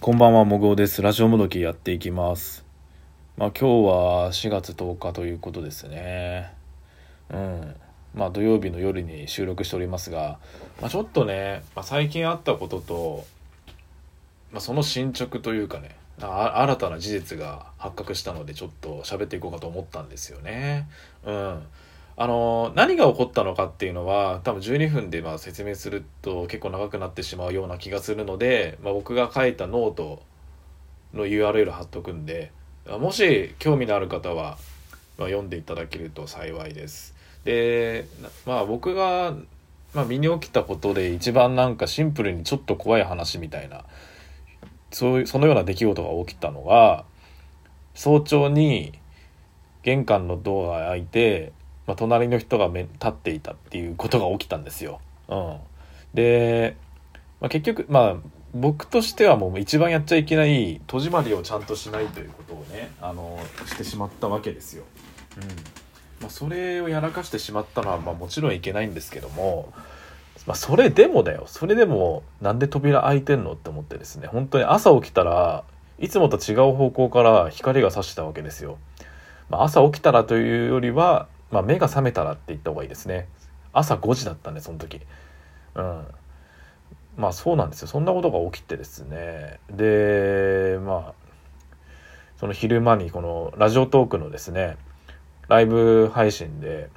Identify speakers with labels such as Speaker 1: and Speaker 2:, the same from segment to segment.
Speaker 1: こんばんは、もぐおです。ラジオもどきやっていきます。まあ今日は4月10日ということですね。うん。まあ土曜日の夜に収録しておりますが、まあちょっとね、まあ、最近あったことと、まあその進捗というかね、あ新たな事実が発覚したのでちょっと喋っていこうかと思ったんですよね。うん。あの何が起こったのかっていうのは多分12分でまあ説明すると結構長くなってしまうような気がするので、まあ、僕が書いたノートの URL 貼っとくんでもし興味のある方は、まあ、読んでいただけると幸いです。でまあ僕が、まあ、身に起きたことで一番なんかシンプルにちょっと怖い話みたいなそういうそのような出来事が起きたのが早朝に玄関のドアが開いてまあ、隣の人が立っていたっていうことが起きたんですよ。うん、で、まあ、結局まあ僕としてはもう一番やっちゃいけない戸締まりをちゃんとしないということをねあのしてしまったわけですよ。うんまあ、それをやらかしてしまったのは、まあ、もちろんいけないんですけども、まあ、それでもだよそれでもなんで扉開いてんのって思ってですね本当に朝起きたらいつもと違う方向から光が差したわけですよ。まあ、朝起きたらというよりはまあ、目が覚めたらって言った方がいいですね。朝5時だったんでその時。うん。まあそうなんですよ。そんなことが起きてですね。でまあその昼間にこのラジオトークのですねライブ配信で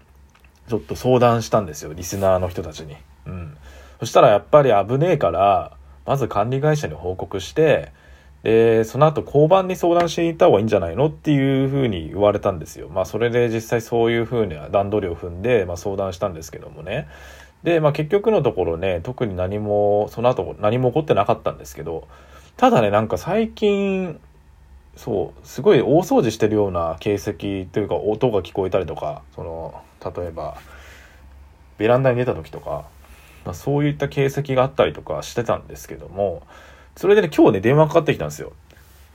Speaker 1: ちょっと相談したんですよ。リスナーの人たちに。うん。そしたらやっぱり危ねえからまず管理会社に報告してで、その後交番に相談していた方がいいんじゃないのっていうふうに言われたんですよ。まあそれで実際そういうふうな段取りを踏んで、まあ相談したんですけどもね。で、まあ結局のところね、特に何も、その後何も起こってなかったんですけど、ただね、なんか最近、そう、すごい大掃除してるような形跡というか音が聞こえたりとか、その、例えば、ベランダに出た時とか、まあそういった形跡があったりとかしてたんですけども、それでね、今日ね、電話かかってきたんですよ。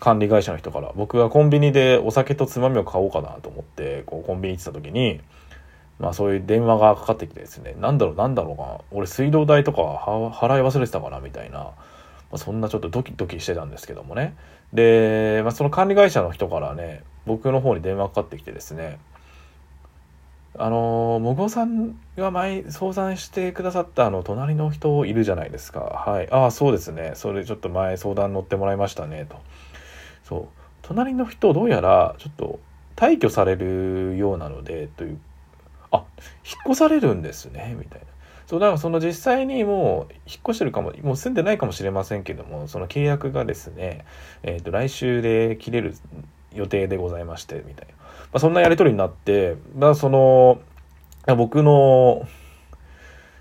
Speaker 1: 管理会社の人から。僕がコンビニでお酒とつまみを買おうかなと思って、こう、コンビニ行ってた時に、まあそういう電話がかかってきてですね、なんだろう、なんだろうか、俺水道代とか払い忘れてたかな、みたいな。まあ、そんなちょっとドキドキしてたんですけどもね。で、まあその管理会社の人からね、僕の方に電話かかってきてですね、あのもごさんが前相談してくださったあの隣の人いるじゃないですか。はい。ああそうですね。それちょっと前相談乗ってもらいましたねと。そう。隣の人どうやらちょっと退去されるようなのでという。あ引っ越されるんですねみたいな。そうだからその実際にもう引っ越してるかももう住んでないかもしれませんけどもその契約がですね、えー、と来週で切れる予定でございましてみたいなまあ、そんなやり取りになって、まあ、その、僕の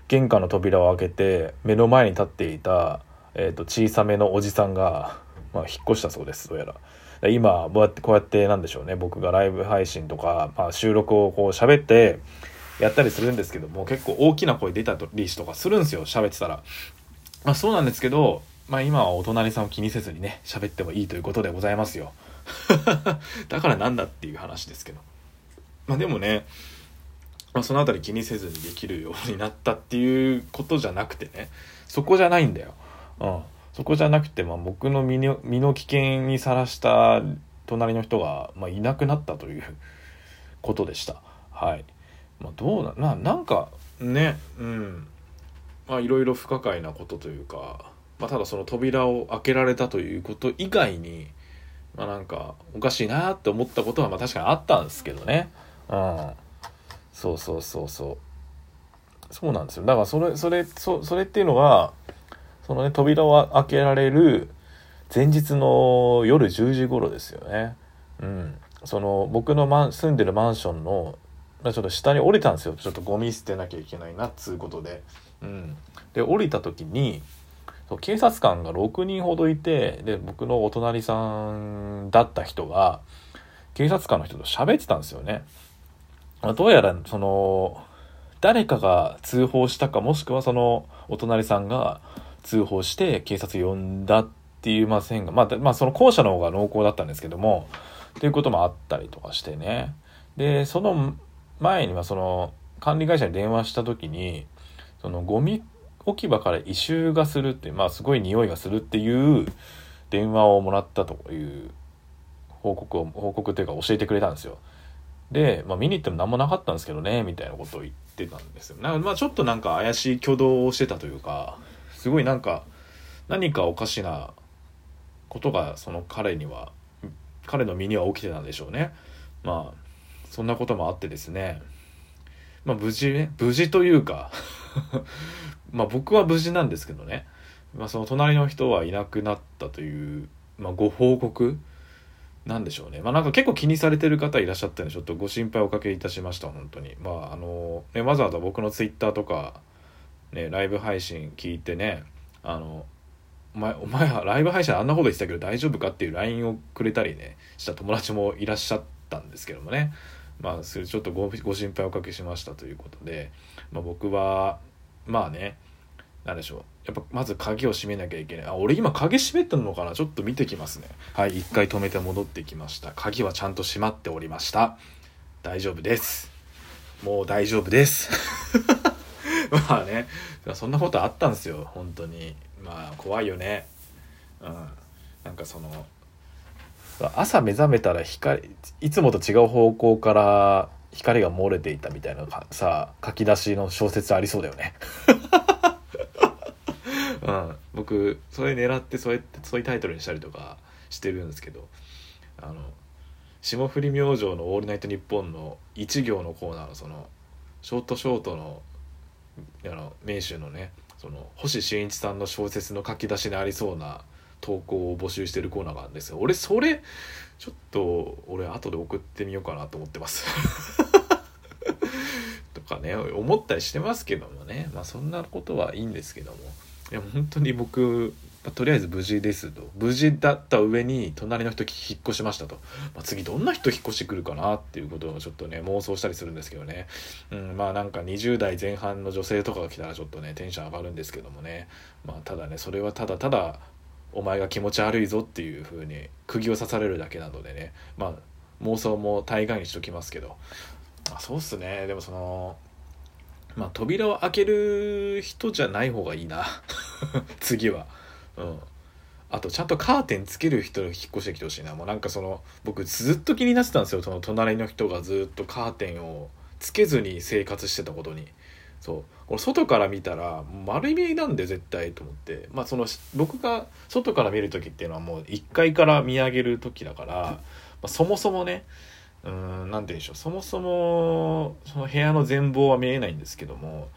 Speaker 1: 玄関の扉を開けて、目の前に立っていた、えっ、ー、と、小さめのおじさんが、まあ、引っ越したそうです、どうやら。今、こうやって、こうやって、なんでしょうね、僕がライブ配信とか、まあ、収録をこう喋って、やったりするんですけども、結構大きな声出たりとかするんですよ、喋ってたら。まあ、そうなんですけど、まあ、今はお隣さんを気にせずにね、喋ってもいいということでございますよ。だからなんだっていう話ですけど。まあでもね、まあ、そのあたり気にせずにできるようになったっていうことじゃなくてね、そこじゃないんだよ。うん。そこじゃなくて、まあ僕の身の身の危険にさらした隣の人が、まあ、いなくなったということでした。はい。まあどうな、ななんかね、うん。まあいろいろ不可解なことというか、まあただその扉を開けられたということ以外に、まあなんかおかしいなって思ったことはまあ確かにあったんですけどね。うん。そうそうそうそう。そうなんですよ。だからそれ、それ、そそれっていうのは、そのね、扉を開けられる前日の夜10時頃ですよね。うん。その僕のマン住んでるマンションの、ちょっと下に降りたんですよ。ちょっとゴミ捨てなきゃいけないなっつうことで。うん。で、降りた時に、警察官が6人ほどいてで僕のお隣さんだった人が警察官の人と喋ってたんですよね。どうやらその誰かが通報したかもしくはそのお隣さんが通報して警察呼んだって言いませんが、まあ、まあその後者の方が濃厚だったんですけどもっていうこともあったりとかしてねでその前にはその管理会社に電話した時にそのゴミ置き場から異臭がするってまあすごい匂いがするっていう電話をもらったという報告を報告というか教えてくれたんですよ。で、まあ、見に行っても何もなかったんですけどねみたいなことを言ってたんですよ。なまあちょっとなんか怪しい挙動をしてたというかすごいなんか何かおかしなことがその彼には彼の身には起きてたんでしょうね。まあそんなこともあってですね。まあ無事ね無事というかまあ僕は無事なんですけどね、まあ、その隣の人はいなくなったという、まあ、ご報告なんでしょうね。まあなんか結構気にされてる方いらっしゃったんで、ちょっとご心配おかけいたしました、本当に。まああの、ね、わざわざ僕のツイッターとか、ね、ライブ配信聞いてね、あの、お前、お前はライブ配信あんなこと言ってたけど大丈夫かっていう LINE をくれたりね、した友達もいらっしゃったんですけどもね。まあ、それちょっとご心配おかけしましたということで、まあ僕は、まあね、なんでしょう。やっぱまず鍵を閉めなきゃいけない。あ、俺今鍵閉めてんのかな？ちょっと見てきますね。はい、一回止めて戻ってきました。鍵はちゃんと閉まっておりました。大丈夫です。もう大丈夫です。まあね、そんなことあったんですよ、本当に。まあ怖いよね。うん。なんかその、朝目覚めたら光、いつもと違う方向から光が漏れていたみたいなさ、書き出しの小説ありそうだよね。うん、僕それ狙ってそうやってそういうタイトルにしたりとかしてるんですけどあの霜降り明星の「オールナイトニッポン」の1行のコーナーのそのショートショートのあの名手のねその星新一さんの小説の書き出しにありそうな投稿を募集してるコーナーがあるんですよ。俺それちょっと俺後で送ってみようかなと思ってます。とかね思ったりしてますけどもね。まあそんなことはいいんですけども。いや本当に僕とりあえず無事ですと。無事だった上に隣の人引っ越しましたと、まあ、次どんな人引っ越してくるかなっていうことをちょっとね妄想したりするんですけどね、うん、まあなんか20代前半の女性とかが来たらちょっとねテンション上がるんですけどもね。まあただねそれはただただお前が気持ち悪いぞっていう風に釘を刺されるだけなのでね。まあ妄想も大概にしときますけど、まあ、そうっすね。でもそのまあ、扉を開ける人じゃない方がいいな。次は。うん。あと、ちゃんとカーテンつける人引っ越してきてほしいな。もうなんかその、僕ずっと気になってたんですよ。その隣の人がずっとカーテンをつけずに生活してたことに。そう。これ外から見たら、丸見えなんで絶対と思って。まあその、僕が外から見る時っていうのはもう1階から見上げる時だから、まあ、そもそもね、うん何て言うんでしょう。そもそもその部屋の全貌は見えないんですけども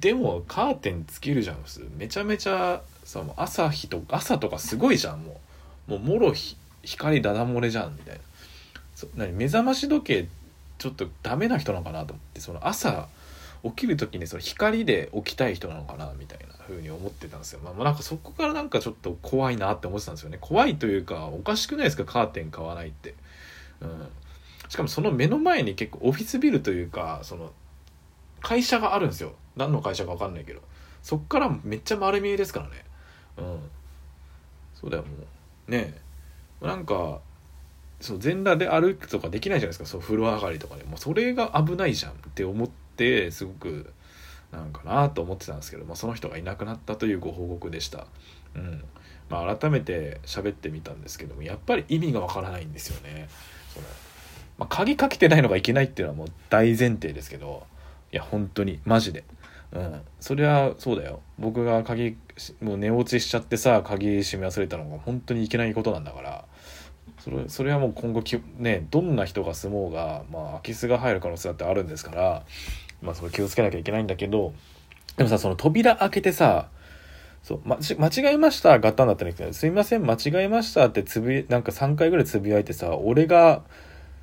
Speaker 1: でもカーテンつけるじゃん普通。めちゃめちゃさもう朝日と朝とかすごいじゃんもう。もうもろ光ダダ漏れじゃんみたいな。そ何目覚まし時計ちょっとダメな人なのかなと思ってその朝起きる時にその光で起きたい人なのかなみたいな風に思ってたんですよ。まあなんかそこからなんかちょっと怖いなって思ってたんですよね。怖いというかおかしくないですかカーテン買わないって。うん。しかもその目の前に結構オフィスビルというかその会社があるんですよ。何の会社か分かんないけど。そっからめっちゃ丸見えですからね。うん。そうだよもう。ねえ。なんかそう全裸で歩くとかできないじゃないですか。そう風呂上がりとかで。もうそれが危ないじゃんって思ってすごくなんかなと思ってたんですけど、まあ、その人がいなくなったというご報告でした。うん。まあ、改めて喋ってみたんですけどもやっぱり意味がわからないんですよね。そのまあ、鍵かけてないのがいけないっていうのはもう大前提ですけどいや本当にマジで。うん。それはそうだよ。僕が鍵もう寝落ちしちゃってさ鍵閉め忘れたのが本当にいけないことなんだから。それそれはもう今後きねどんな人が住もうがまあ空き巣が入る可能性だってあるんですからまあそれ気をつけなきゃいけないんだけどでもさその扉開けてさそう、ま、間違えましたガッタンだったんだけど、すいません、間違えましたってつぶなんか3回ぐらいつぶやいてさ、俺が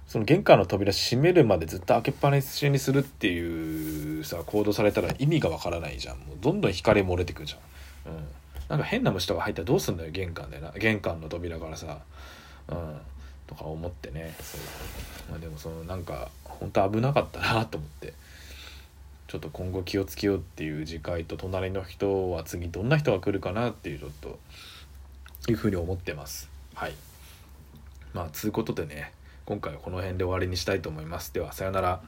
Speaker 1: その玄関の扉閉めるまでずっと開けっぱなしにするっていうさ行動されたら意味がわからないじゃん。もうどんどん光漏れてくじゃん、うん、なんか変な虫とか入ったらどうすんだよ玄関でな玄関の扉からさ。うん。とか思ってね。そう、まあ、でもそのなんか本当危なかったなと思って。ちょっと今後気をつけようっていう次回と隣の人は次どんな人が来るかなっていうちょっというふうに思ってます。はい。まあつうことでね今回はこの辺で終わりにしたいと思います。では、さようなら。